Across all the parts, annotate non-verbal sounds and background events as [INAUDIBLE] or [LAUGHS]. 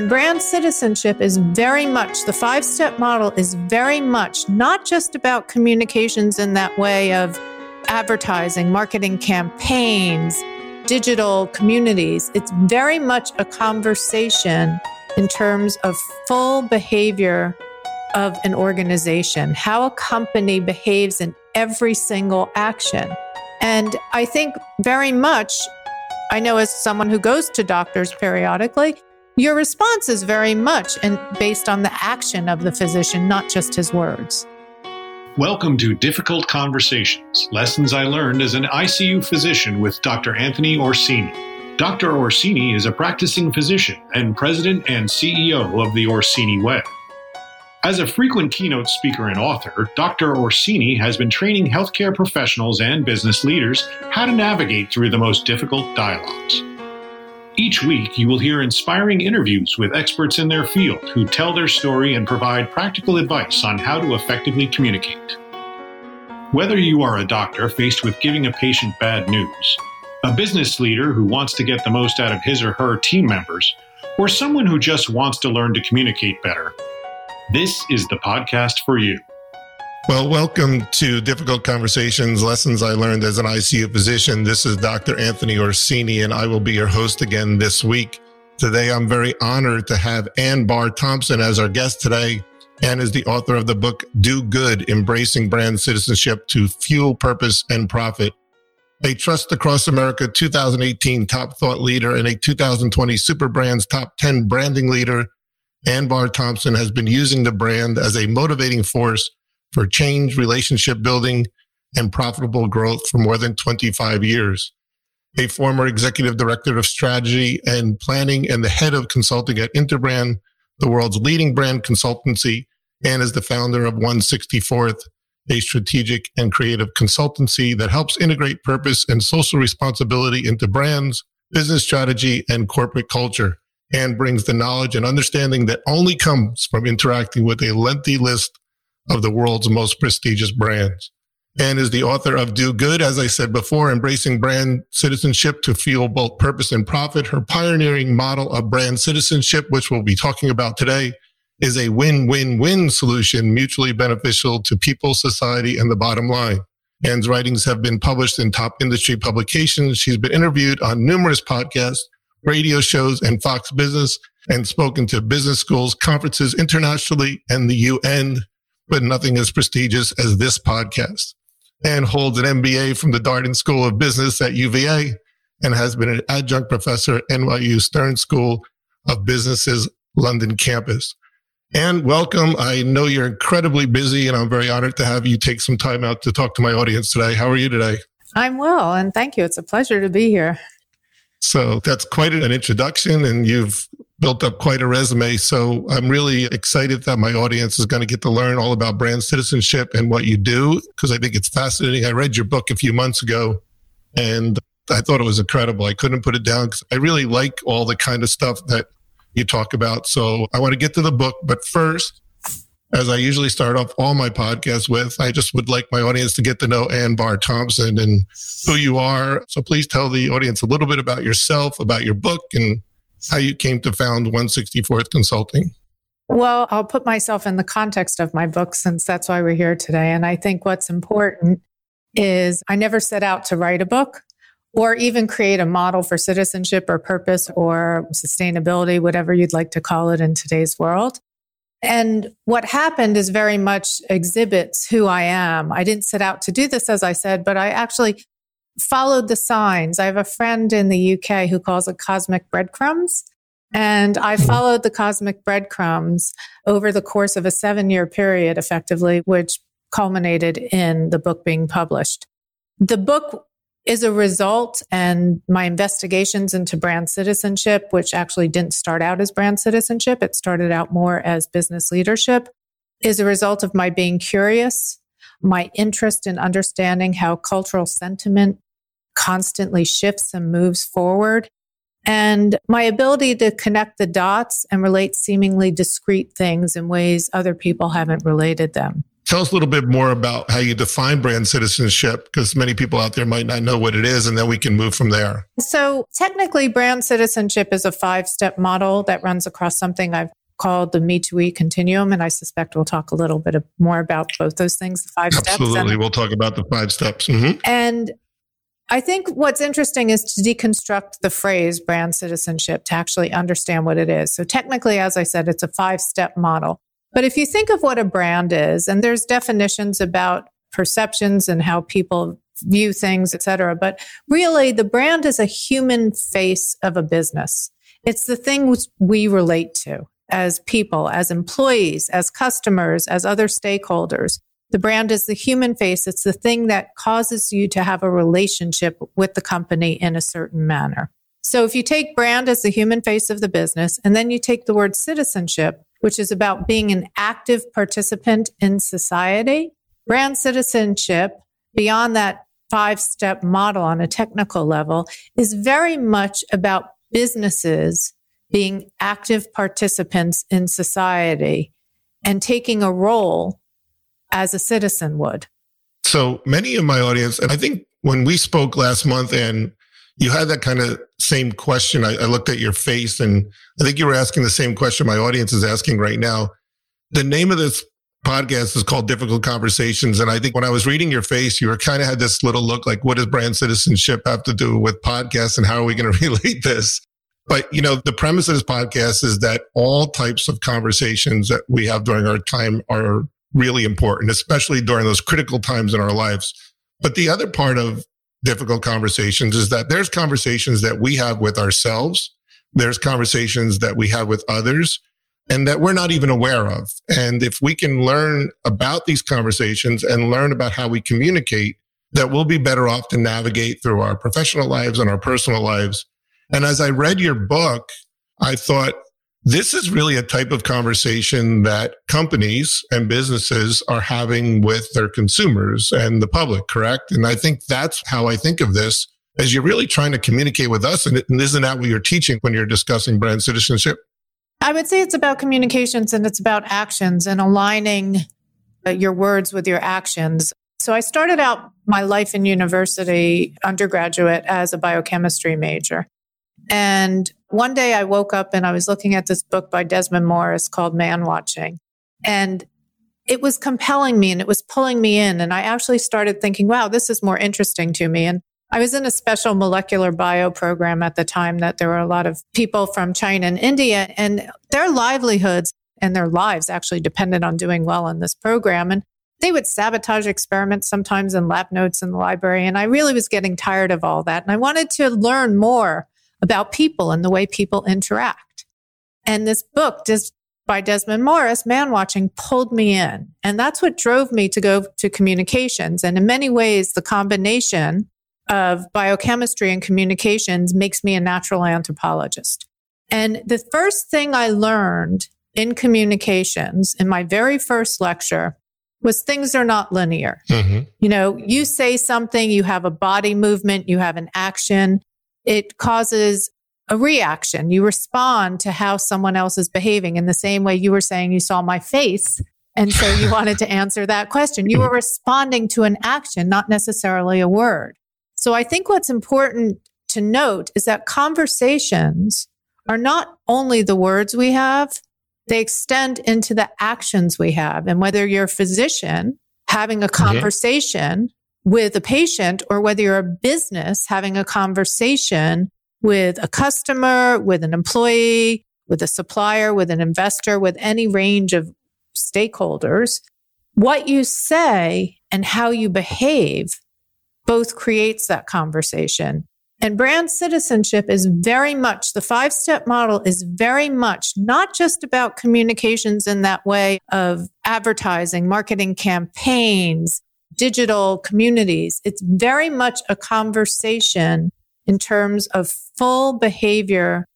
And brand citizenship is very much, the five step model is very much not just about communications in that way of advertising, marketing campaigns, digital communities. It's very much a conversation in terms of full behavior of an organization, how a company behaves in every single action. And I think very much, I know as someone who goes to doctors periodically, your response is very much based on the action of the physician, not just his words. Welcome to Difficult Conversations Lessons I Learned as an ICU Physician with Dr. Anthony Orsini. Dr. Orsini is a practicing physician and president and CEO of the Orsini Way. As a frequent keynote speaker and author, Dr. Orsini has been training healthcare professionals and business leaders how to navigate through the most difficult dialogues. Each week, you will hear inspiring interviews with experts in their field who tell their story and provide practical advice on how to effectively communicate. Whether you are a doctor faced with giving a patient bad news, a business leader who wants to get the most out of his or her team members, or someone who just wants to learn to communicate better, this is the podcast for you. Well, welcome to Difficult Conversations Lessons I Learned as an ICU Physician. This is Dr. Anthony Orsini, and I will be your host again this week. Today, I'm very honored to have Anne Bahr Thompson as our guest today. Anne is the author of the book Do Good Embracing Brand Citizenship to Fuel Purpose and Profit. A Trust Across America 2018 Top Thought Leader and a 2020 Super Brands Top 10 Branding Leader, Anne Bahr Thompson has been using the brand as a motivating force for change, relationship building, and profitable growth for more than 25 years. A former executive director of strategy and planning and the head of consulting at Interbrand, the world's leading brand consultancy, and is the founder of 164th, a strategic and creative consultancy that helps integrate purpose and social responsibility into brands, business strategy, and corporate culture, and brings the knowledge and understanding that only comes from interacting with a lengthy list of the world's most prestigious brands and is the author of Do Good, as I said before, embracing brand citizenship to fuel both purpose and profit. Her pioneering model of brand citizenship, which we'll be talking about today, is a win-win-win solution mutually beneficial to people, society, and the bottom line. Anne's writings have been published in top industry publications. She's been interviewed on numerous podcasts, radio shows, and Fox Business, and spoken to business schools, conferences internationally, and the UN but nothing as prestigious as this podcast and holds an MBA from the Darden School of Business at UVA and has been an adjunct professor at NYU Stern School of Business's London campus. And welcome. I know you're incredibly busy and I'm very honored to have you take some time out to talk to my audience today. How are you today? I'm well and thank you. It's a pleasure to be here. So that's quite an introduction and you've built up quite a resume. So I'm really excited that my audience is going to get to learn all about brand citizenship and what you do because I think it's fascinating. I read your book a few months ago and I thought it was incredible. I couldn't put it down because I really like all the kind of stuff that you talk about. So I want to get to the book. But first, as I usually start off all my podcasts with, I just would like my audience to get to know Anne Bahr Thompson and who you are. So please tell the audience a little bit about yourself, about your book, and how you came to found 164th Consulting. Well, I'll put myself in the context of my book since that's why we're here today. And I think what's important is I never set out to write a book or even create a model for citizenship or purpose or sustainability, whatever you'd like to call it in today's world. And what happened is very much exhibits who I am. I didn't set out to do this, as I said, but I actually followed the signs. I have a friend in the UK who calls it cosmic breadcrumbs. And I followed the cosmic breadcrumbs over the course of a seven year period, effectively, which culminated in the book being published. The book is a result and my investigations into brand citizenship, which actually didn't start out as brand citizenship. It started out more as business leadership is a result of my being curious my interest in understanding how cultural sentiment constantly shifts and moves forward, and my ability to connect the dots and relate seemingly discrete things in ways other people haven't related them. Tell us a little bit more about how you define brand citizenship, because many people out there might not know what it is, and then we can move from there. So, technically, brand citizenship is a five step model that runs across something I've called the Me to We continuum. And I suspect we'll talk a little bit more about both those things, the five Absolutely. steps. Absolutely. We'll talk about the five steps. Mm-hmm. And I think what's interesting is to deconstruct the phrase brand citizenship to actually understand what it is. So, technically, as I said, it's a five step model. But if you think of what a brand is, and there's definitions about perceptions and how people view things, et cetera, but really the brand is a human face of a business. It's the things we relate to as people, as employees, as customers, as other stakeholders. The brand is the human face. It's the thing that causes you to have a relationship with the company in a certain manner. So if you take brand as the human face of the business, and then you take the word citizenship, which is about being an active participant in society. Brand citizenship, beyond that five step model on a technical level, is very much about businesses being active participants in society and taking a role as a citizen would. So many of my audience, and I think when we spoke last month and you had that kind of same question. I, I, looked at your face and I think you were asking the same question my audience is asking right now. The name of this podcast is called Difficult Conversations. And I think when I was reading your face, you were kind of had this little look like, what does brand citizenship have to do with podcasts and how are we going [LAUGHS] to relate this? But, you know, the premise of this podcast is that all types of conversations that we have during our time are really important, especially during those critical times in our lives. But the other part of difficult conversations is that there's conversations that we have with ourselves. There's conversations that we have with others and that we're not even aware of. And if we can learn about these conversations and learn about how we communicate, that we'll be better off to navigate through our professional lives and our personal lives. And as I read your book, I thought, this is really a type of conversation that companies and businesses are having with their consumers and the public, correct? And I think that's how I think of this as you're really trying to communicate with us. And isn't that what you're teaching when you're discussing brand citizenship? I would say it's about communications and it's about actions and aligning uh, your words with your actions. So I started out my life in university undergraduate as a biochemistry major. And one day I woke up and I was looking at this book by Desmond Morris called Man Watching. And it was compelling me and it was pulling me in. And I actually started thinking, wow, this is more interesting to me. And I was in a special molecular bio program at the time that there were a lot of people from China and India and their livelihoods and their lives actually depended on doing well in this program. And they would sabotage experiments sometimes in lab notes in the library. And I really was getting tired of all that. And I wanted to learn more about people and the way people interact. And this book just by Desmond Morris, Man Watching, pulled me in. And that's what drove me to go to communications. And in many ways, the combination of biochemistry and communications makes me a natural anthropologist. And the first thing I learned in communications in my very first lecture was things are not linear. Mm-hmm. You know, you say something, you have a body movement, you have an action, it causes a reaction. You respond to how someone else is behaving in the same way you were saying you saw my face. And so you [LAUGHS] wanted to answer that question. You were responding to an action, not necessarily a word. So I think what's important to note is that conversations are not only the words we have, they extend into the actions we have. And whether you're a physician having a mm-hmm. conversation with a patient or whether you're a business having a conversation with a customer, with an employee, with a supplier, with an investor, with any range of stakeholders, what you say and how you behave both creates that conversation. And brand citizenship is very much, the five step model is very much not just about communications in that way of advertising, marketing campaigns, digital communities. It's very much a conversation in terms of full behavior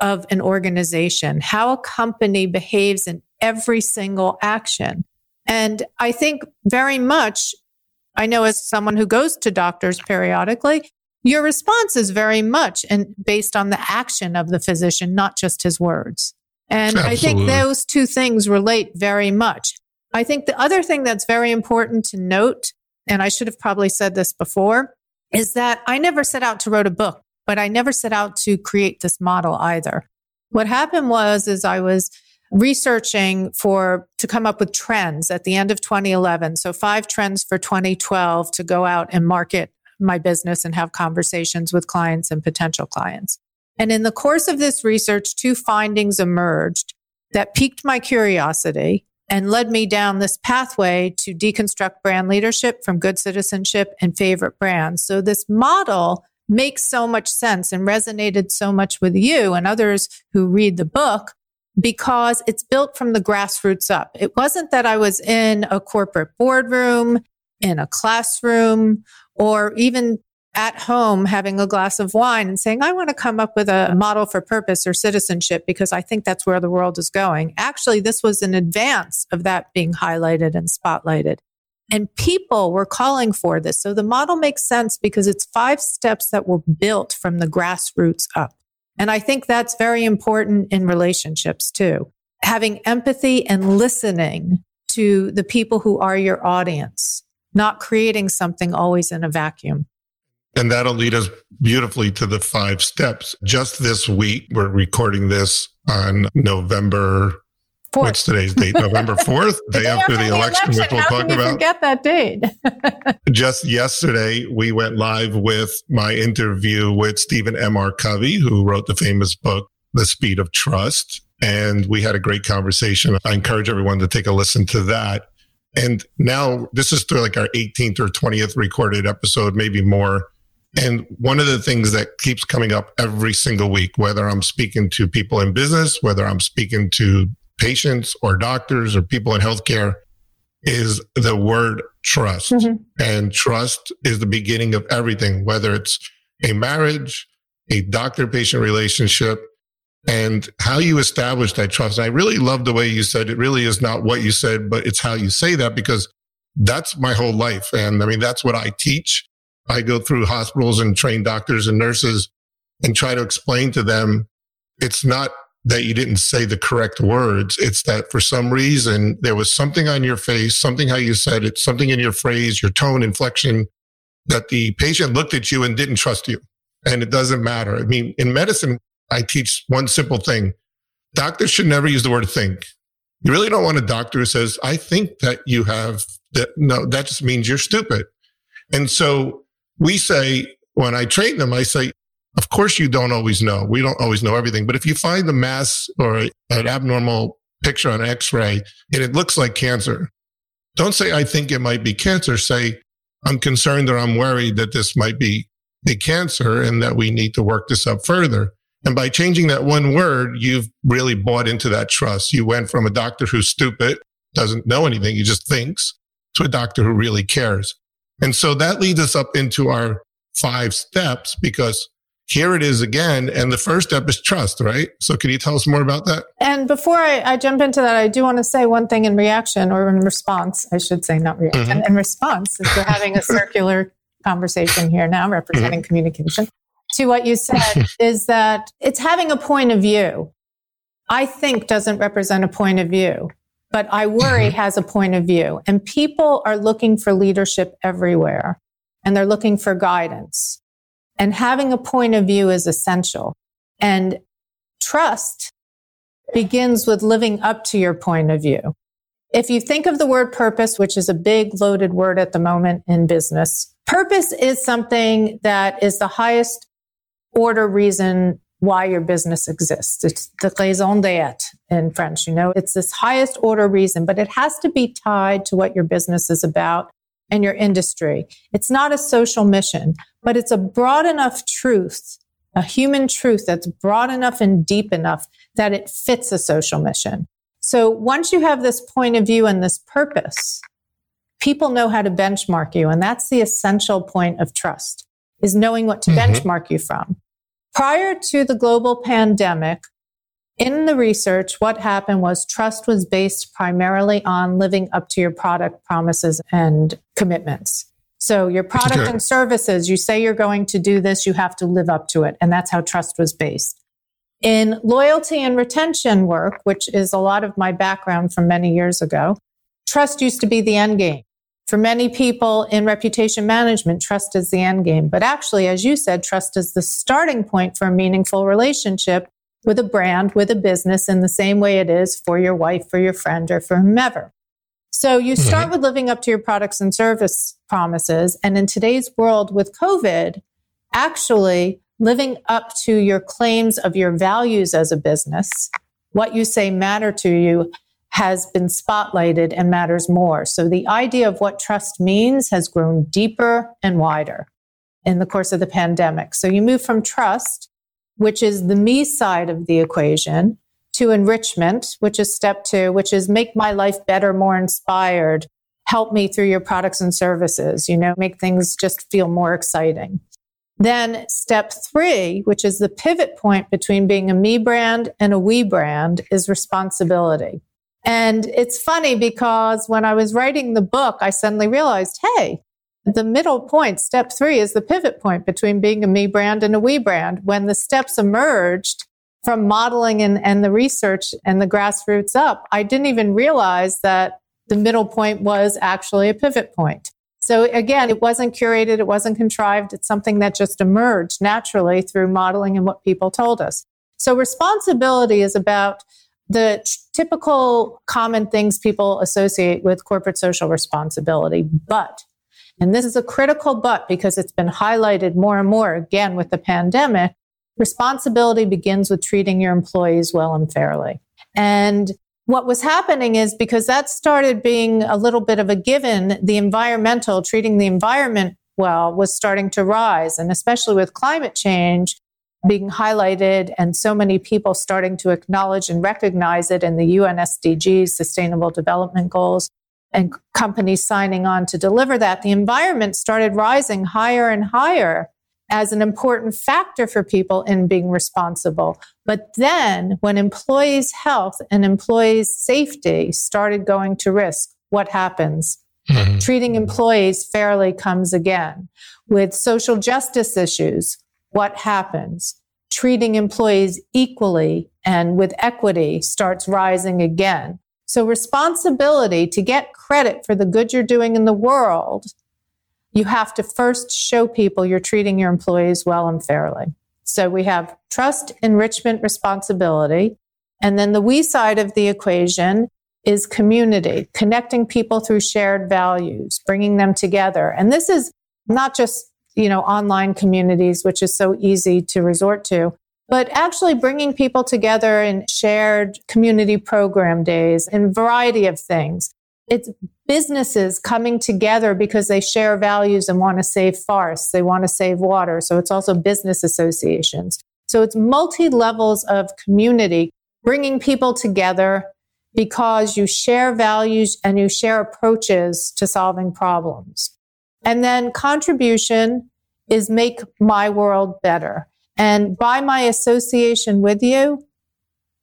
of an organization, how a company behaves in every single action. And I think very much, I know as someone who goes to doctors periodically, your response is very much and based on the action of the physician, not just his words. And Absolutely. I think those two things relate very much. I think the other thing that's very important to note, and I should have probably said this before, is that I never set out to write a book, but I never set out to create this model either. What happened was, is I was researching for to come up with trends at the end of 2011. So five trends for 2012 to go out and market my business and have conversations with clients and potential clients. And in the course of this research, two findings emerged that piqued my curiosity and led me down this pathway to deconstruct brand leadership from good citizenship and favorite brands. So this model makes so much sense and resonated so much with you and others who read the book because it's built from the grassroots up. It wasn't that I was in a corporate boardroom, in a classroom, or even at home having a glass of wine and saying, I want to come up with a model for purpose or citizenship because I think that's where the world is going. Actually, this was in advance of that being highlighted and spotlighted. And people were calling for this. So the model makes sense because it's five steps that were built from the grassroots up. And I think that's very important in relationships too. Having empathy and listening to the people who are your audience, not creating something always in a vacuum. And that'll lead us beautifully to the five steps. Just this week, we're recording this on November Fourth. What's today's date? [LAUGHS] November 4th, day, day after, after the, election, election, which we'll How talk about. Forget that date. [LAUGHS] Just yesterday, we went live with my interview with Stephen M. R. Covey, who wrote the famous book, The Speed of Trust. And we had a great conversation. I encourage everyone to take a listen to that. And now this is through like our 18th or 20th recorded episode, maybe more. And one of the things that keeps coming up every single week, whether I'm speaking to people in business, whether I'm speaking to patients or doctors or people in healthcare is the word trust. Mm-hmm. And trust is the beginning of everything, whether it's a marriage, a doctor patient relationship, and how you establish that trust. And I really love the way you said it really is not what you said, but it's how you say that because that's my whole life. And I mean, that's what I teach. I go through hospitals and train doctors and nurses and try to explain to them it's not that you didn't say the correct words. It's that for some reason there was something on your face, something how you said it, something in your phrase, your tone, inflection that the patient looked at you and didn't trust you. And it doesn't matter. I mean, in medicine, I teach one simple thing. Doctors should never use the word think. You really don't want a doctor who says, I think that you have that. No, that just means you're stupid. And so we say, when I train them, I say, of course, you don't always know. We don't always know everything. But if you find the mass or an abnormal picture on x-ray and it looks like cancer, don't say, I think it might be cancer. Say, I'm concerned or I'm worried that this might be a cancer and that we need to work this up further. And by changing that one word, you've really bought into that trust. You went from a doctor who's stupid, doesn't know anything, he just thinks, to a doctor who really cares. And so that leads us up into our five steps because here it is again. And the first step is trust, right? So can you tell us more about that? And before I, I jump into that, I do want to say one thing in reaction or in response, I should say, not reaction, mm-hmm. in response, is we're having a [LAUGHS] circular conversation here now representing mm-hmm. communication to what you said [LAUGHS] is that it's having a point of view. I think doesn't represent a point of view, but I worry [LAUGHS] has a point of view. And people are looking for leadership everywhere and they're looking for guidance. And having a point of view is essential. And trust begins with living up to your point of view. If you think of the word purpose, which is a big loaded word at the moment in business, purpose is something that is the highest order reason why your business exists. It's the raison d'etre in French, you know, it's this highest order reason, but it has to be tied to what your business is about and your industry. It's not a social mission, but it's a broad enough truth, a human truth that's broad enough and deep enough that it fits a social mission. So once you have this point of view and this purpose, people know how to benchmark you. And that's the essential point of trust is knowing what to mm-hmm. benchmark you from. Prior to the global pandemic, in the research, what happened was trust was based primarily on living up to your product promises and commitments. So your product okay. and services, you say you're going to do this, you have to live up to it. And that's how trust was based. In loyalty and retention work, which is a lot of my background from many years ago, trust used to be the end game. For many people in reputation management, trust is the end game. But actually, as you said, trust is the starting point for a meaningful relationship with a brand, with a business in the same way it is for your wife, for your friend, or for whomever. So you start mm-hmm. with living up to your products and service promises. And in today's world with COVID, actually living up to your claims of your values as a business, what you say matter to you has been spotlighted and matters more. So the idea of what trust means has grown deeper and wider in the course of the pandemic. So you move from trust, which is the me side of the equation, to enrichment, which is step two, which is make my life better, more inspired, help me through your products and services, you know, make things just feel more exciting. Then step three, which is the pivot point between being a me brand and a we brand is responsibility. And it's funny because when I was writing the book, I suddenly realized, hey, the middle point, step three, is the pivot point between being a me brand and a we brand. When the steps emerged from modeling and, and the research and the grassroots up, I didn't even realize that the middle point was actually a pivot point. So again, it wasn't curated, it wasn't contrived. It's something that just emerged naturally through modeling and what people told us. So responsibility is about the typical common things people associate with corporate social responsibility. But, and this is a critical but because it's been highlighted more and more again with the pandemic, responsibility begins with treating your employees well and fairly. And what was happening is because that started being a little bit of a given, the environmental, treating the environment well was starting to rise. And especially with climate change, being highlighted and so many people starting to acknowledge and recognize it in the UN SDGs, Sustainable Development Goals, and companies signing on to deliver that, the environment started rising higher and higher as an important factor for people in being responsible. But then when employees' health and employees' safety started going to risk, what happens? Mm-hmm. Treating employees fairly comes again. With social justice issues, what happens? Treating employees equally and with equity starts rising again. So responsibility to get credit for the good you're doing in the world, you have to first show people you're treating your employees well and fairly. So we have trust, enrichment, responsibility. And then the we side of the equation is community, connecting people through shared values, bringing them together. And this is not just you know, online communities, which is so easy to resort to, but actually bringing people together in shared community program days and variety of things. It's businesses coming together because they share values and want to save forests. They want to save water. So it's also business associations. So it's multi levels of community bringing people together because you share values and you share approaches to solving problems. And then contribution is make my world better. And by my association with you,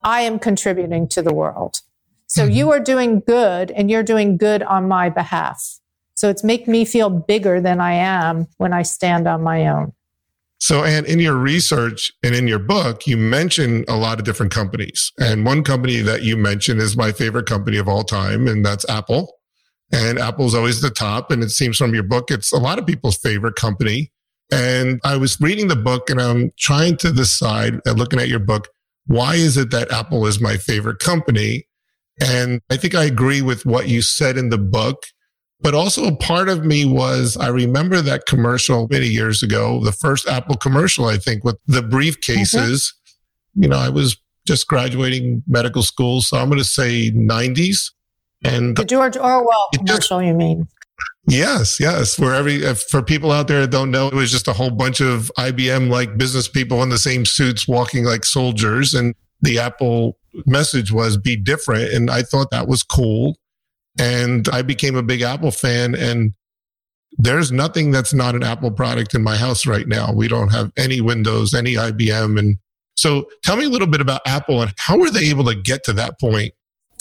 I am contributing to the world. So mm-hmm. you are doing good and you're doing good on my behalf. So it's make me feel bigger than I am when I stand on my own. So, and in your research and in your book, you mention a lot of different companies. And one company that you mentioned is my favorite company of all time, and that's Apple and Apple's always the top. And it seems from your book, it's a lot of people's favorite company. And I was reading the book and I'm trying to decide, uh, looking at your book, why is it that Apple is my favorite company? And I think I agree with what you said in the book. But also a part of me was, I remember that commercial many years ago, the first Apple commercial, I think, with the briefcases. Mm-hmm. You know, I was just graduating medical school. So I'm going to say 90s. And the George Orwell oh, commercial, just, you mean? Yes, yes. For every for people out there that don't know, it was just a whole bunch of IBM like business people in the same suits walking like soldiers, and the Apple message was "Be different," and I thought that was cool, and I became a big Apple fan, and there's nothing that's not an Apple product in my house right now. We don't have any Windows, any IBM, and so tell me a little bit about Apple and how were they able to get to that point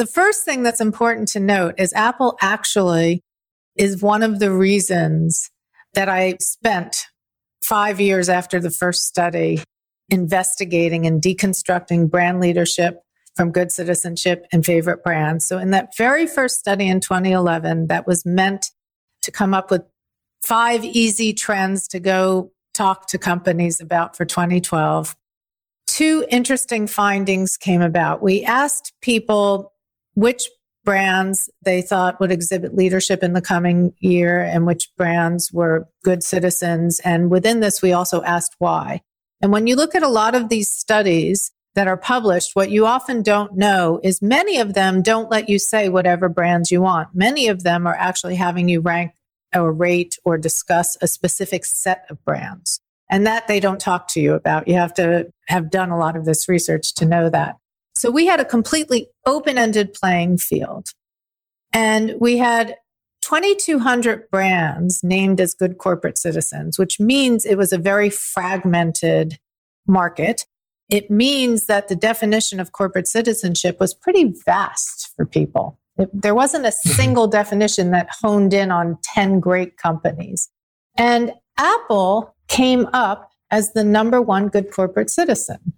the first thing that's important to note is Apple actually is one of the reasons that I spent five years after the first study investigating and deconstructing brand leadership, from good citizenship and favorite brands. So in that very first study in 2011 that was meant to come up with five easy trends to go talk to companies about for 2012, two interesting findings came about. We asked people which brands they thought would exhibit leadership in the coming year and which brands were good citizens. And within this, we also asked why. And when you look at a lot of these studies, that are published, what you often don't know is many of them don't let you say whatever brands you want. Many of them are actually having you rank or rate or discuss a specific set of brands. And that they don't talk to you about. You have to have done a lot of this research to know that. So we had a completely open ended playing field. And we had 2,200 brands named as good corporate citizens, which means it was a very fragmented market it means that the definition of corporate citizenship was pretty vast for people. It, there wasn't a mm-hmm. single definition that honed in on 10 great companies. And Apple came up as the number one good corporate citizen,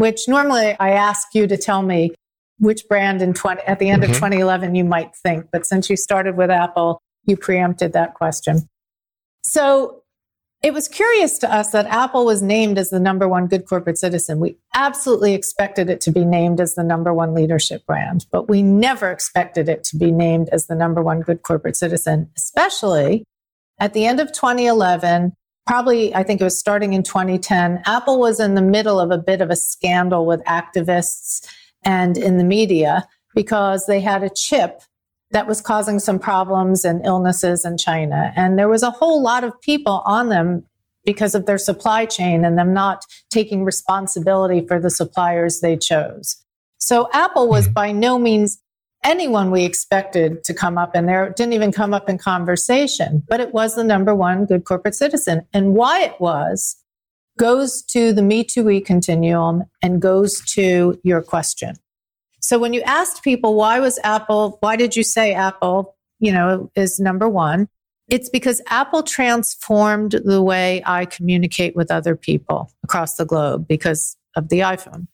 which normally I ask you to tell me which brand in 20, at the end mm-hmm. of 2011 you might think. But since you started with Apple, you preempted that question. So it was curious to us that Apple was named as the number one good corporate citizen. We absolutely expected it to be named as the number one leadership brand, but we never expected it to be named as the number one good corporate citizen, especially at the end of 2011. Probably, I think it was starting in 2010. Apple was in the middle of a bit of a scandal with activists and in the media because they had a chip that was causing some problems and illnesses in China. And there was a whole lot of people on them because of their supply chain and them not taking responsibility for the suppliers they chose. So Apple was mm-hmm. by no means anyone we expected to come up in there it didn't even come up in conversation, but it was the number one good corporate citizen. And why it was goes to the Me to We continuum and goes to your question. So when you asked people, why was Apple, why did you say Apple, you know, is number one? It's because Apple transformed the way I communicate with other people across the globe because of the iPhone.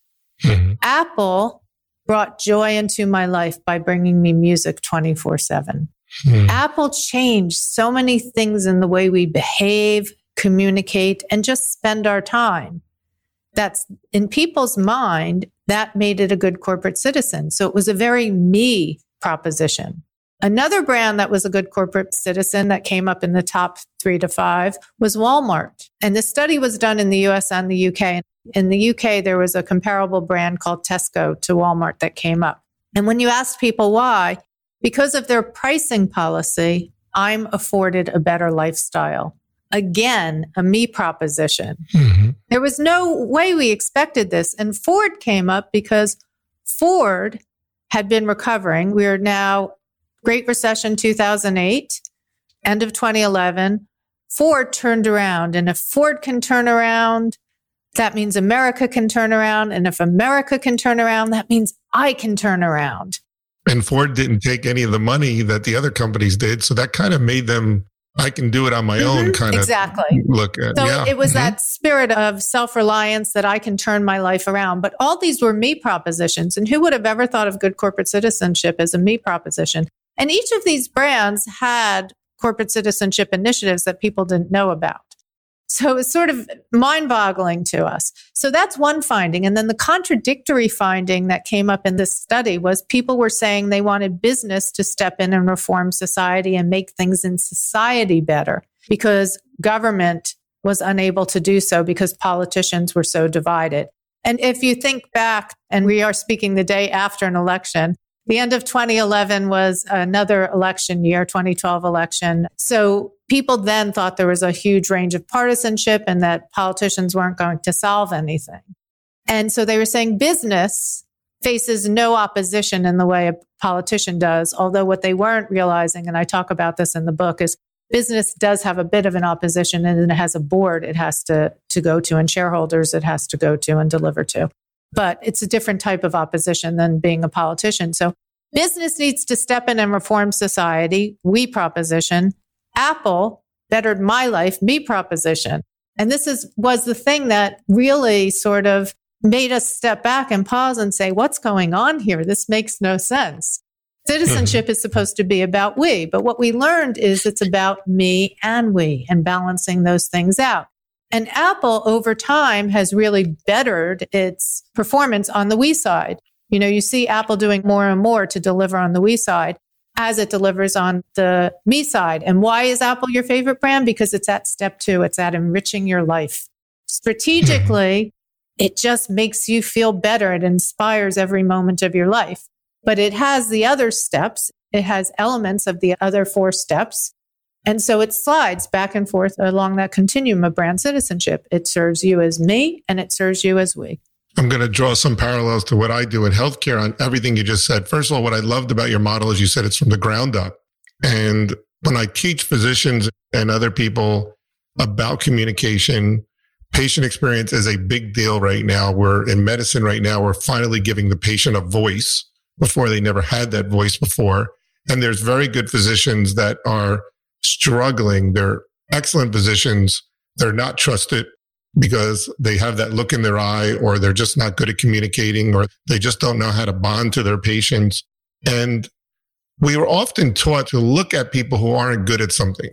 Mm-hmm. Apple brought joy into my life by bringing me music 24 7. Mm-hmm. Apple changed so many things in the way we behave, communicate, and just spend our time. That's in people's mind, that made it a good corporate citizen. So it was a very me proposition. Another brand that was a good corporate citizen that came up in the top three to five was Walmart. And this study was done in the US and the UK. In the UK, there was a comparable brand called Tesco to Walmart that came up. And when you asked people why, because of their pricing policy, I'm afforded a better lifestyle again a me proposition. Mm-hmm. There was no way we expected this. And Ford came up because Ford had been recovering. We are now Great Recession 2008, end of 2011. Ford turned around. And if Ford can turn around, that means America can turn around. And if America can turn around, that means I can turn around. And Ford didn't take any of the money that the other companies did. So that kind of made them I can do it on my mm-hmm. own kind of exactly look at. So yeah. it was mm-hmm. that spirit of self-reliance that I can turn my life around. But all these were me propositions. And who would have ever thought of good corporate citizenship as a me proposition? And each of these brands had corporate citizenship initiatives that people didn't know about. So it was sort of mind boggling to us. So that's one finding. And then the contradictory finding that came up in this study was people were saying they wanted business to step in and reform society and make things in society better because government was unable to do so because politicians were so divided. And if you think back, and we are speaking the day after an election, the end of 2011 was another election year, 2012 election. So people then thought there was a huge range of partisanship and that politicians weren't going to solve anything. And so they were saying business faces no opposition in the way a politician does. Although what they weren't realizing, and I talk about this in the book, is business does have a bit of an opposition and it has a board it has to, to go to and shareholders it has to go to and deliver to but it's a different type of opposition than being a politician. So business needs to step in and reform society. We proposition. Apple bettered my life, me proposition. And this is, was the thing that really sort of made us step back and pause and say, what's going on here? This makes no sense. Citizenship mm-hmm. is supposed to be about we, but what we learned is it's about me and we and balancing those things out. And Apple over time has really bettered its performance on the we side. You know, you see Apple doing more and more to deliver on the we side as it delivers on the me side. And why is Apple your favorite brand? Because it's at step two. It's at enriching your life. Strategically, it just makes you feel better. It inspires every moment of your life, but it has the other steps. It has elements of the other four steps. And so it slides back and forth along that continuum of brand citizenship. It serves you as me and it serves you as we. I'm going to draw some parallels to what I do in healthcare on everything you just said. First of all, what I loved about your model is you said it's from the ground up. And when I teach physicians and other people about communication, patient experience is a big deal right now. We're in medicine right now. We're finally giving the patient a voice before they never had that voice before. And there's very good physicians that are struggling. They're excellent physicians. They're not trusted because they have that look in their eye or they're just not good at communicating or they just don't know how to bond to their patients. And we were often taught to look at people who aren't good at something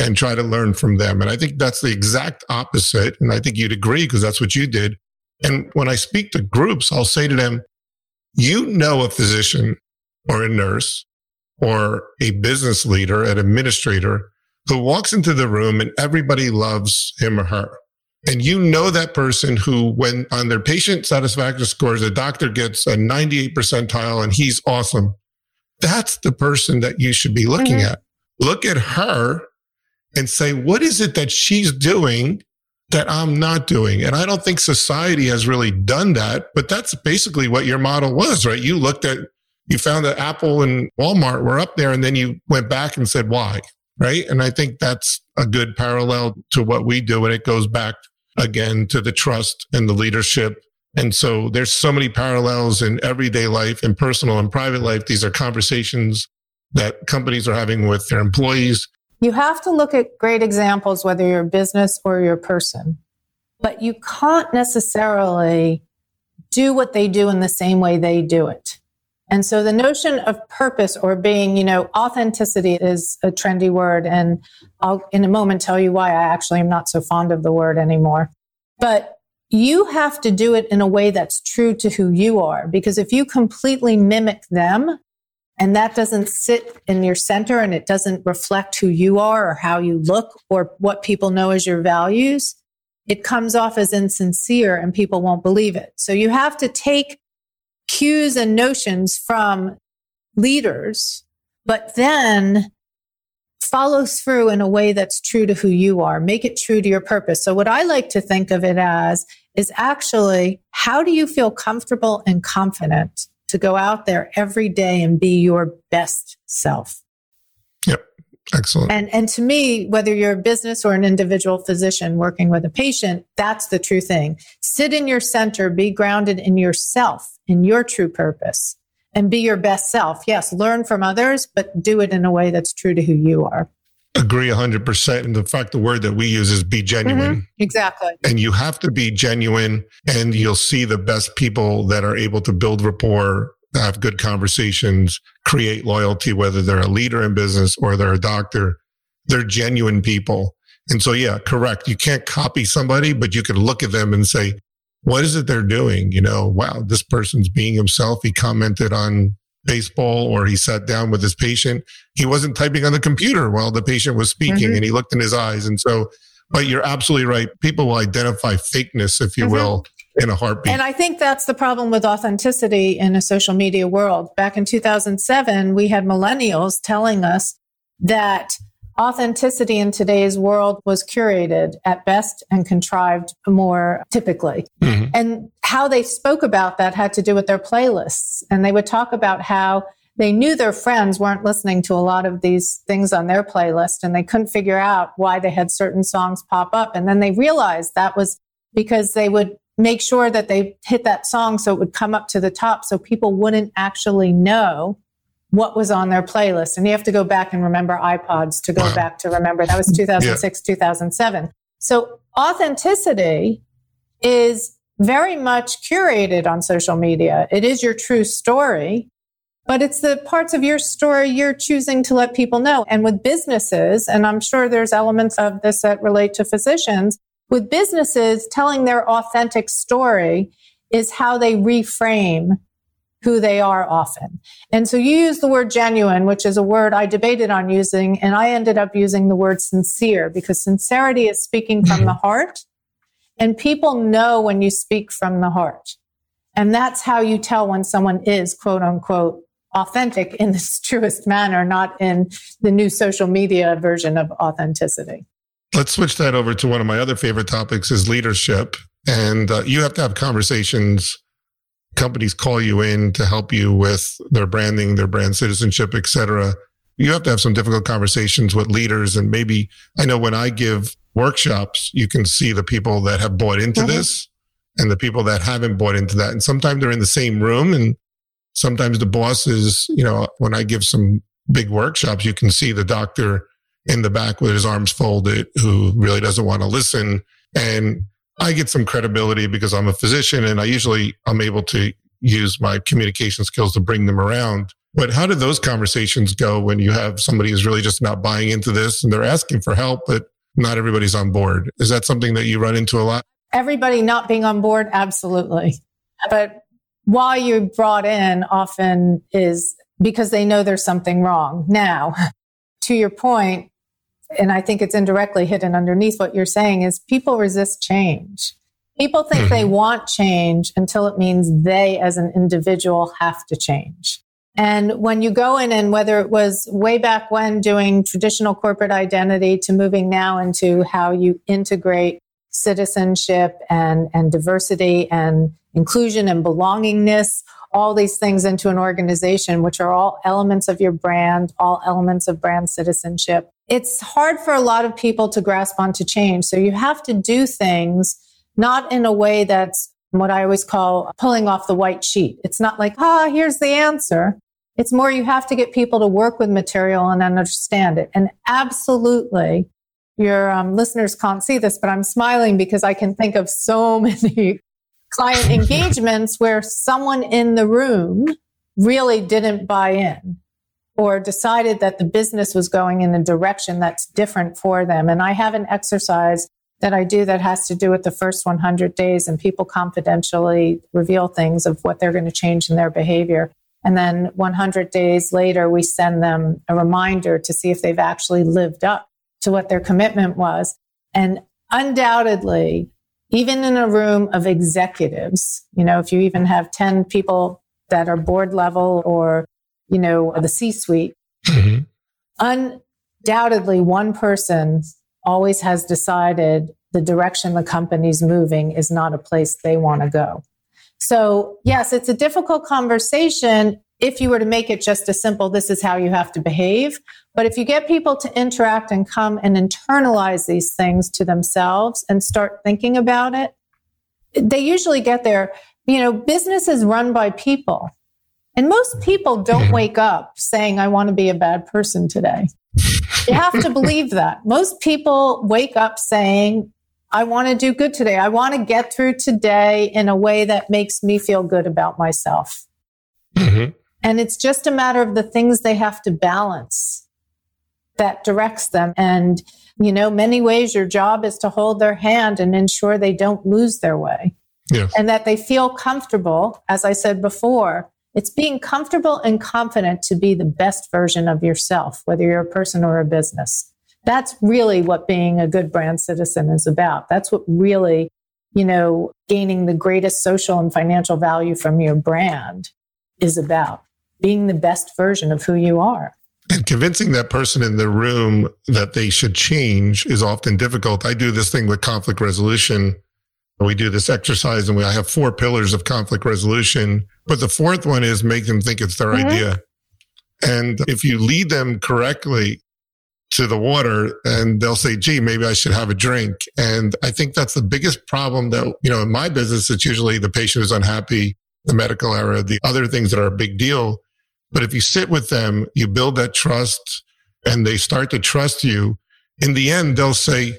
and try to learn from them. And I think that's the exact opposite. And I think you'd agree because that's what you did. And when I speak to groups, I'll say to them, you know, a physician or a nurse or a business leader, an administrator who walks into the room and everybody loves him or her. And you know that person who, when on their patient satisfaction scores, the doctor gets a 98 percentile and he's awesome. That's the person that you should be looking mm-hmm. at. Look at her and say, what is it that she's doing that I'm not doing? And I don't think society has really done that, but that's basically what your model was, right? You looked at, you found that Apple and Walmart were up there and then you went back and said, why? Right. And I think that's a good parallel to what we do. And it goes back again to the trust and the leadership. And so there's so many parallels in everyday life and personal and private life. These are conversations that companies are having with their employees you have to look at great examples, whether you're a business or you're a person, but you can't necessarily do what they do in the same way they do it. And so the notion of purpose or being, you know, authenticity is a trendy word. And I'll in a moment tell you why I actually am not so fond of the word anymore. But you have to do it in a way that's true to who you are. Because if you completely mimic them, and that doesn't sit in your center and it doesn't reflect who you are or how you look or what people know as your values, it comes off as insincere and people won't believe it. So you have to take cues and notions from leaders, but then follow through in a way that's true to who you are. Make it true to your purpose. So what I like to think of it as is actually how do you feel comfortable and confident to go out there every day and be your best self. Yep. Excellent. And and to me, whether you're a business or an individual physician working with a patient, that's the true thing. Sit in your center, be grounded in yourself, in your true purpose, and be your best self. Yes, learn from others, but do it in a way that's true to who you are agree 100% and the fact the word that we use is be genuine mm-hmm. exactly and you have to be genuine and you'll see the best people that are able to build rapport have good conversations create loyalty whether they're a leader in business or they're a doctor they're genuine people and so yeah correct you can't copy somebody but you can look at them and say what is it they're doing you know wow this person's being himself he commented on baseball or he sat down with his patient. He wasn't typing on the computer while the patient was speaking mm-hmm. and he looked in his eyes. And so, but you're absolutely right. People will identify fakeness, if you mm-hmm. will, in a heartbeat. And I think that's the problem with authenticity in a social media world. Back in 2007, we had millennials telling us that authenticity in today's world was curated at best and contrived more typically. Mm-hmm. And how they spoke about that had to do with their playlists. And they would talk about how they knew their friends weren't listening to a lot of these things on their playlist and they couldn't figure out why they had certain songs pop up. And then they realized that was because they would make sure that they hit that song so it would come up to the top so people wouldn't actually know what was on their playlist. And you have to go back and remember iPods to go wow. back to remember that was 2006, yeah. 2007. So authenticity is very much curated on social media. It is your true story, but it's the parts of your story you're choosing to let people know. And with businesses, and I'm sure there's elements of this that relate to physicians, with businesses, telling their authentic story is how they reframe who they are often. And so you use the word genuine, which is a word I debated on using, and I ended up using the word sincere because sincerity is speaking from the [LAUGHS] heart. And people know when you speak from the heart. And that's how you tell when someone is quote unquote authentic in this [LAUGHS] truest manner, not in the new social media version of authenticity. Let's switch that over to one of my other favorite topics is leadership. And uh, you have to have conversations. Companies call you in to help you with their branding, their brand citizenship, et cetera. You have to have some difficult conversations with leaders. And maybe I know when I give workshops, you can see the people that have bought into mm-hmm. this and the people that haven't bought into that. And sometimes they're in the same room and sometimes the bosses, you know, when I give some big workshops, you can see the doctor in the back with his arms folded who really doesn't want to listen. And I get some credibility because I'm a physician and I usually I'm able to use my communication skills to bring them around. But how do those conversations go when you have somebody who's really just not buying into this and they're asking for help, but not everybody's on board? Is that something that you run into a lot? Everybody not being on board, absolutely. But why you brought in often is because they know there's something wrong. Now, [LAUGHS] to your point, and I think it's indirectly hidden underneath what you're saying is people resist change. People think they mm-hmm. want change until it means they as an individual have to change. And when you go in and whether it was way back when doing traditional corporate identity to moving now into how you integrate citizenship and, and diversity and inclusion and belongingness, all these things into an organization, which are all elements of your brand, all elements of brand citizenship. It's hard for a lot of people to grasp onto change. So you have to do things not in a way that's what I always call pulling off the white sheet. It's not like, ah, here's the answer. It's more you have to get people to work with material and understand it. And absolutely, your um, listeners can't see this, but I'm smiling because I can think of so [LAUGHS] many client engagements where someone in the room really didn't buy in or decided that the business was going in a direction that's different for them. And I have an exercise that I do that has to do with the first 100 days and people confidentially reveal things of what they're going to change in their behavior. And then 100 days later, we send them a reminder to see if they've actually lived up to what their commitment was. And undoubtedly, even in a room of executives, you know, if you even have 10 people that are board level or, you know, the C suite, mm-hmm. undoubtedly one person always has decided the direction the company's moving is not a place they want to go. So, yes, it's a difficult conversation if you were to make it just a simple, this is how you have to behave. But if you get people to interact and come and internalize these things to themselves and start thinking about it, they usually get there. You know, business is run by people. And most people don't wake up saying, I want to be a bad person today. you have to believe [LAUGHS] that. Most people wake up saying, I want to do good today. I want to get through today in a way that makes me feel good about myself. Mm-hmm. And it's just a matter of the things they have to balance that directs them. And, you know, many ways your job is to hold their hand and ensure they don't lose their way. Yes. And that they feel comfortable, as I said before, it's being comfortable and confident to be the best version of yourself, whether you're a person or a business. That's really what being a good brand citizen is about. That's what really, you know, gaining the greatest social and financial value from your brand is about being the best version of who you are. And convincing that person in the room that they should change is often difficult. I do this thing with conflict resolution. We do this exercise and we, I have four pillars of conflict resolution, but the fourth one is make them think it's their mm-hmm. idea. And if you lead them correctly to the water and they'll say, gee, maybe I should have a drink. And I think that's the biggest problem that, you know, in my business, it's usually the patient is unhappy, the medical error, the other things that are a big deal. But if you sit with them, you build that trust and they start to trust you. In the end, they'll say,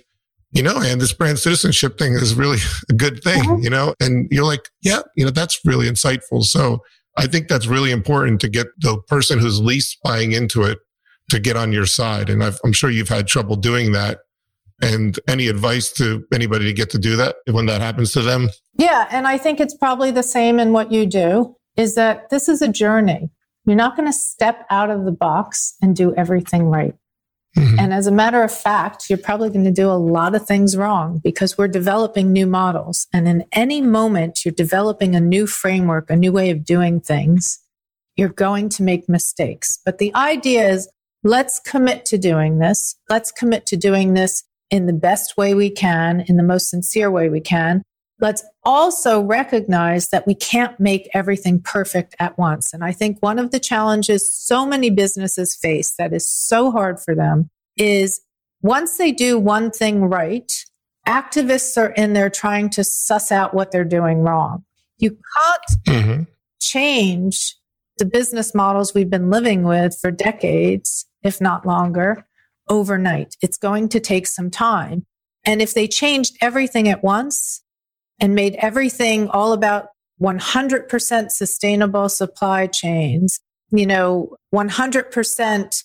you know, and this brand citizenship thing is really [LAUGHS] a good thing, mm-hmm. you know, and you're like, yeah, you know, that's really insightful. So I think that's really important to get the person who's least buying into it to get on your side. And i am sure you've had trouble doing that. And any advice to anybody to get to do that when that happens to them? Yeah. And I think it's probably the same in what you do is that this is a journey. You're not going to step out of the box and do everything right. Mm-hmm. And as a matter of fact, you're probably going to do a lot of things wrong because we're developing new models. And in any moment, you're developing a new framework, a new way of doing things. You're going to make mistakes. But the idea is let's commit to doing this. Let's commit to doing this in the best way we can, in the most sincere way we can. Let's also recognize that we can't make everything perfect at once. And I think one of the challenges so many businesses face that is so hard for them is once they do one thing right, activists are in there trying to suss out what they're doing wrong. You can't mm-hmm. change the business models we've been living with for decades, if not longer, overnight. It's going to take some time. And if they changed everything at once, and made everything all about 100% sustainable supply chains, you know, 100%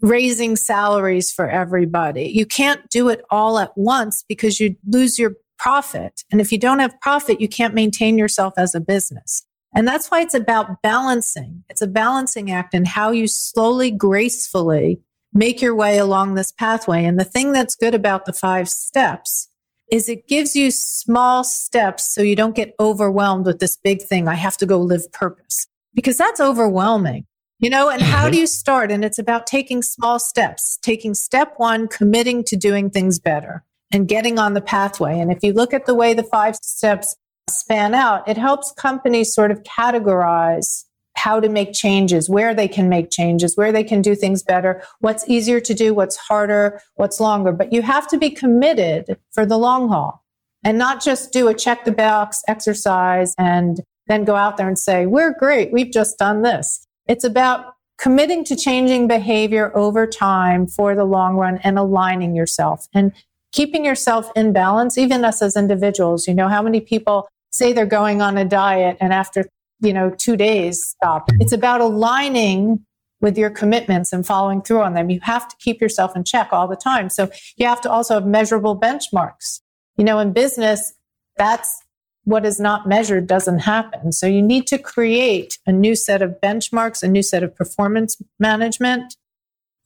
raising salaries for everybody. You can't do it all at once because you lose your profit. And if you don't have profit, you can't maintain yourself as a business. And that's why it's about balancing. It's a balancing act in how you slowly, gracefully make your way along this pathway. And the thing that's good about the five steps is it gives you small steps so you don't get overwhelmed with this big thing. I have to go live purpose because that's overwhelming, you know, and how do mm-hmm. you start? And it's about taking small steps, taking step one, committing to doing things better and getting on the pathway. And if you look at the way the five steps span out, it helps companies sort of categorize how to make changes, where they can make changes, where they can do things better, what's easier to do, what's harder, what's longer. But you have to be committed for the long haul and not just do a check the box exercise and then go out there and say, we're great. We've just done this. It's about committing to changing behavior over time for the long run and aligning yourself and keeping yourself in balance, even us as individuals. You know, how many people say they're going on a diet and after you know, two days stop. It's about aligning with your commitments and following through on them. You have to keep yourself in check all the time. So you have to also have measurable benchmarks. You know, in business, that's what is not measured doesn't happen. So you need to create a new set of benchmarks, a new set of performance management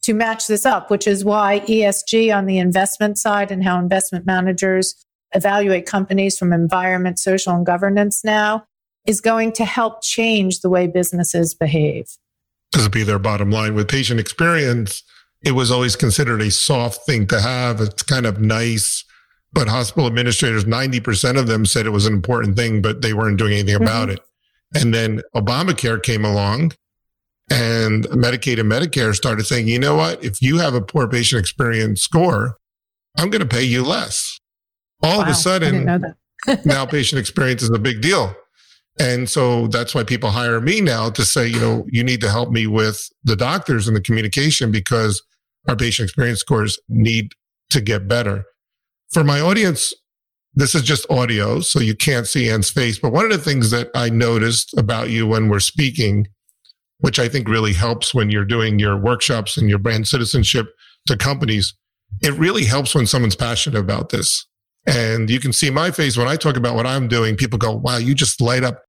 to match this up, which is why ESG on the investment side and how investment managers evaluate companies from environment, social, and governance now is going to help change the way businesses behave. This would be their bottom line. With patient experience, it was always considered a soft thing to have. It's kind of nice. But hospital administrators, 90% of them said it was an important thing, but they weren't doing anything about mm-hmm. it. And then Obamacare came along and Medicaid and Medicare started saying, you know what? If you have a poor patient experience score, I'm going to pay you less. All wow, of a sudden, [LAUGHS] now patient experience is a big deal. And so that's why people hire me now to say, you know, you need to help me with the doctors and the communication because our patient experience scores need to get better. For my audience, this is just audio, so you can't see Anne's face. But one of the things that I noticed about you when we're speaking, which I think really helps when you're doing your workshops and your brand citizenship to companies, it really helps when someone's passionate about this. And you can see my face when I talk about what I'm doing. People go, wow, you just light up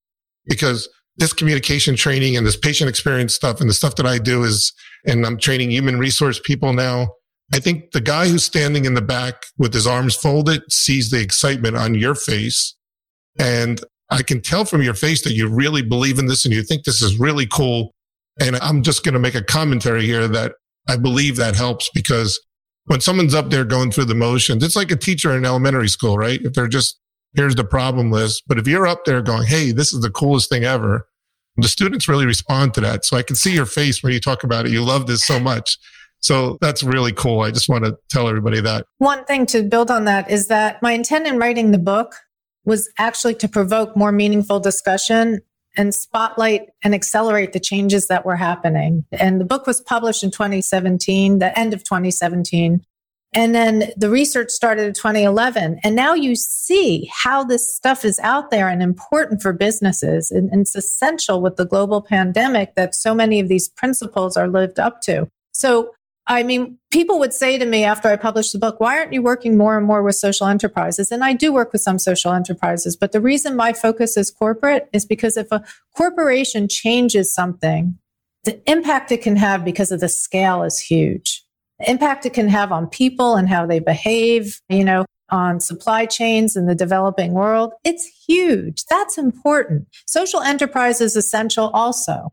because this communication training and this patient experience stuff and the stuff that I do is, and I'm training human resource people now. I think the guy who's standing in the back with his arms folded sees the excitement on your face. And I can tell from your face that you really believe in this and you think this is really cool. And I'm just going to make a commentary here that I believe that helps because when someone's up there going through the motions, it's like a teacher in elementary school, right? If they're just here's the problem list. But if you're up there going, Hey, this is the coolest thing ever, the students really respond to that. So I can see your face when you talk about it. You love this so much. So that's really cool. I just want to tell everybody that. One thing to build on that is that my intent in writing the book was actually to provoke more meaningful discussion and spotlight and accelerate the changes that were happening. And the book was published in 2017, the end of 2017. And then the research started in 2011. And now you see how this stuff is out there and important for businesses. And, and, it's essential with the global pandemic that so many of these principles are lived up to. So, I mean, people would say to me after I published the book, why aren't you working more and more with social enterprises? And I do work with some social enterprises, but the reason my focus is corporate is because if a corporation changes something, the impact it can have because of the scale is huge impact it can have on people and how they behave, you know, on supply chains in the developing world. It's huge. That's important. Social enterprise is essential also.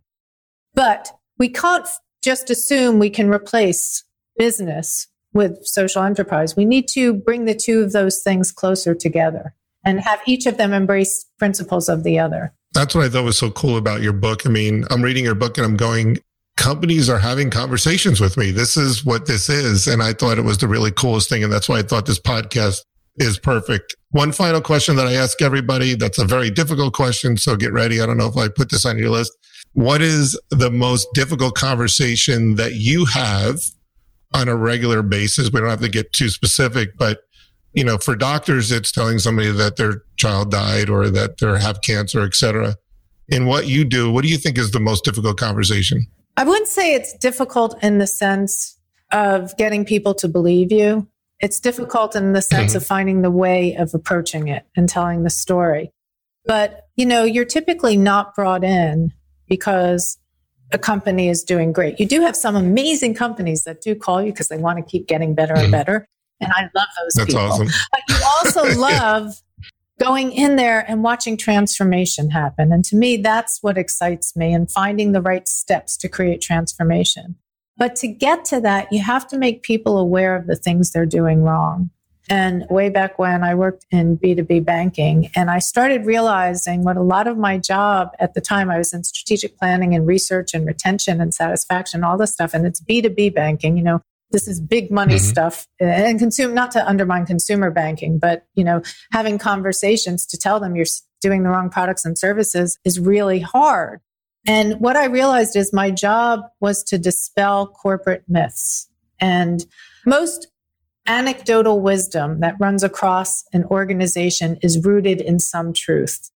But we can't just assume we can replace business with social enterprise. We need to bring the two of those things closer together and have each of them embrace principles of the other. That's what I thought was so cool about your book. I mean, I'm reading your book and I'm going, companies are having conversations with me. This is what this is. And I thought it was the really coolest thing. And that's why I thought this podcast is perfect. One final question that I ask everybody. That's a very difficult question. So get ready. I don't know if I put this on your list. What is the most difficult conversation that you have on a regular basis? We don't have to get too specific, but you know, for doctors, it's telling somebody that their child died or that they have cancer, et cetera. In what you do, what do you think is the most difficult conversation? I wouldn't say it's difficult in the sense of getting people to believe you. It's difficult in the sense mm-hmm. of finding the way of approaching it and telling the story. But, you know, you're typically not brought in because a company is doing great. You do have some amazing companies that do call you because they want to keep getting better and mm-hmm. better. And I love those That's people. awesome. But you also [LAUGHS] love going in there and watching transformation happen. And to me, that's what excites me and finding the right steps to create transformation. But to get to that, you have to make people aware of the things they're doing wrong. And way back when I worked in B2B banking and I started realizing what a lot of my job at the time, I was in strategic planning and research and retention and satisfaction, all this stuff. And it's B2B banking, you know, this is big money mm-hmm. stuff and consume not to undermine consumer banking but you know having conversations to tell them you're doing the wrong products and services is really hard and what i realized is my job was to dispel corporate myths and most anecdotal wisdom that runs across an organization is rooted in some truth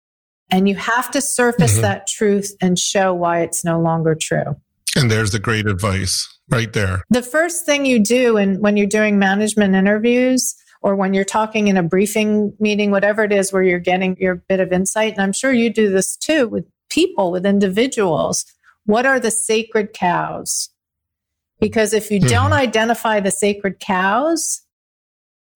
and you have to surface mm-hmm. that truth and show why it's no longer true and there's the great advice right there. The first thing you do and when you're doing management interviews or when you're talking in a briefing meeting, whatever it is where you're getting your bit of insight, and I'm sure you do this too with people, with individuals. What are the sacred cows? Because if you mm-hmm. don't identify the sacred cows,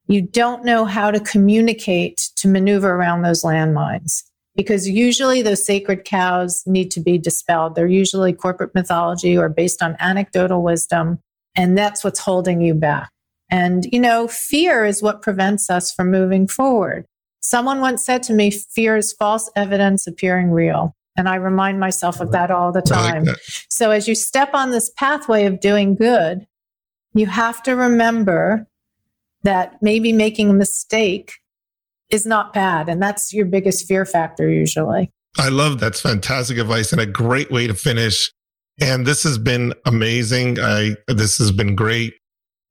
you don't know how to communicate to maneuver around those landmines because usually those sacred cows need to be dispelled. They're usually corporate mythology or based on anecdotal wisdom. And that's what's holding you back. And, you know, fear is what prevents us from moving forward. Someone once said to me, fear is false evidence appearing real. And I remind myself of that all the time. Like so as you step on this pathway of doing good, you have to remember that maybe making a mistake is not bad. And that's your biggest fear factor usually. I love that's fantastic advice and a great way to finish. And this has been amazing. I this has been great.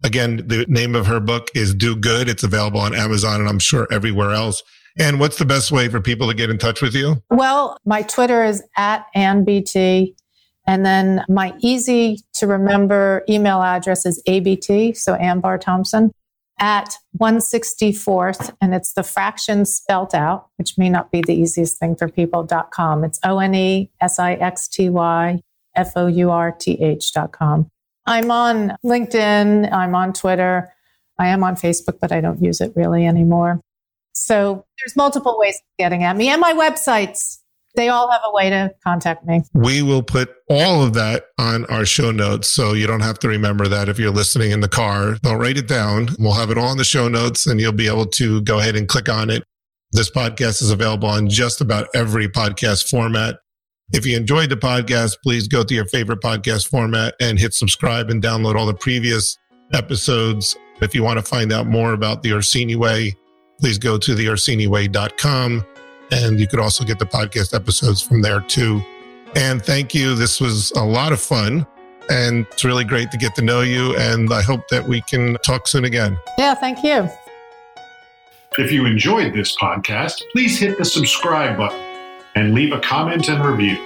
Again, the name of her book is Do Good. It's available on Amazon and I'm sure everywhere else. And what's the best way for people to get in touch with you? Well, my Twitter is at AnneBT. And then my easy to remember email address is ABT, so Anne Bahr Thompson at 164th, and it's the fraction spelt out, which may not be the easiest thing for people.com. It's O N E S I X T Y F O U R T H.com. I'm on LinkedIn, I'm on Twitter, I am on Facebook, but I don't use it really anymore. So there's multiple ways of getting at me and my websites they all have a way to contact me. We will put all of that on our show notes. So you don't have to remember that if you're listening in the car. Don't write it down. We'll have it all in the show notes and you'll be able to go ahead and click on it. This podcast is available on just about every podcast format. If you enjoyed the podcast, please go to your favorite podcast format and hit subscribe and download all the previous episodes. If you want to find out more about the Orsini Way, please go to theorsiniway.com and you could also get the podcast episodes from there too. And thank you. This was a lot of fun. And it's really great to get to know you. And I hope that we can talk soon again. Yeah, thank you. If you enjoyed this podcast, please hit the subscribe button and leave a comment and review.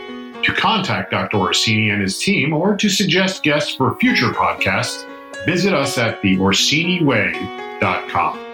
To contact Dr. Orsini and his team or to suggest guests for future podcasts, visit us at theorsiniway.com.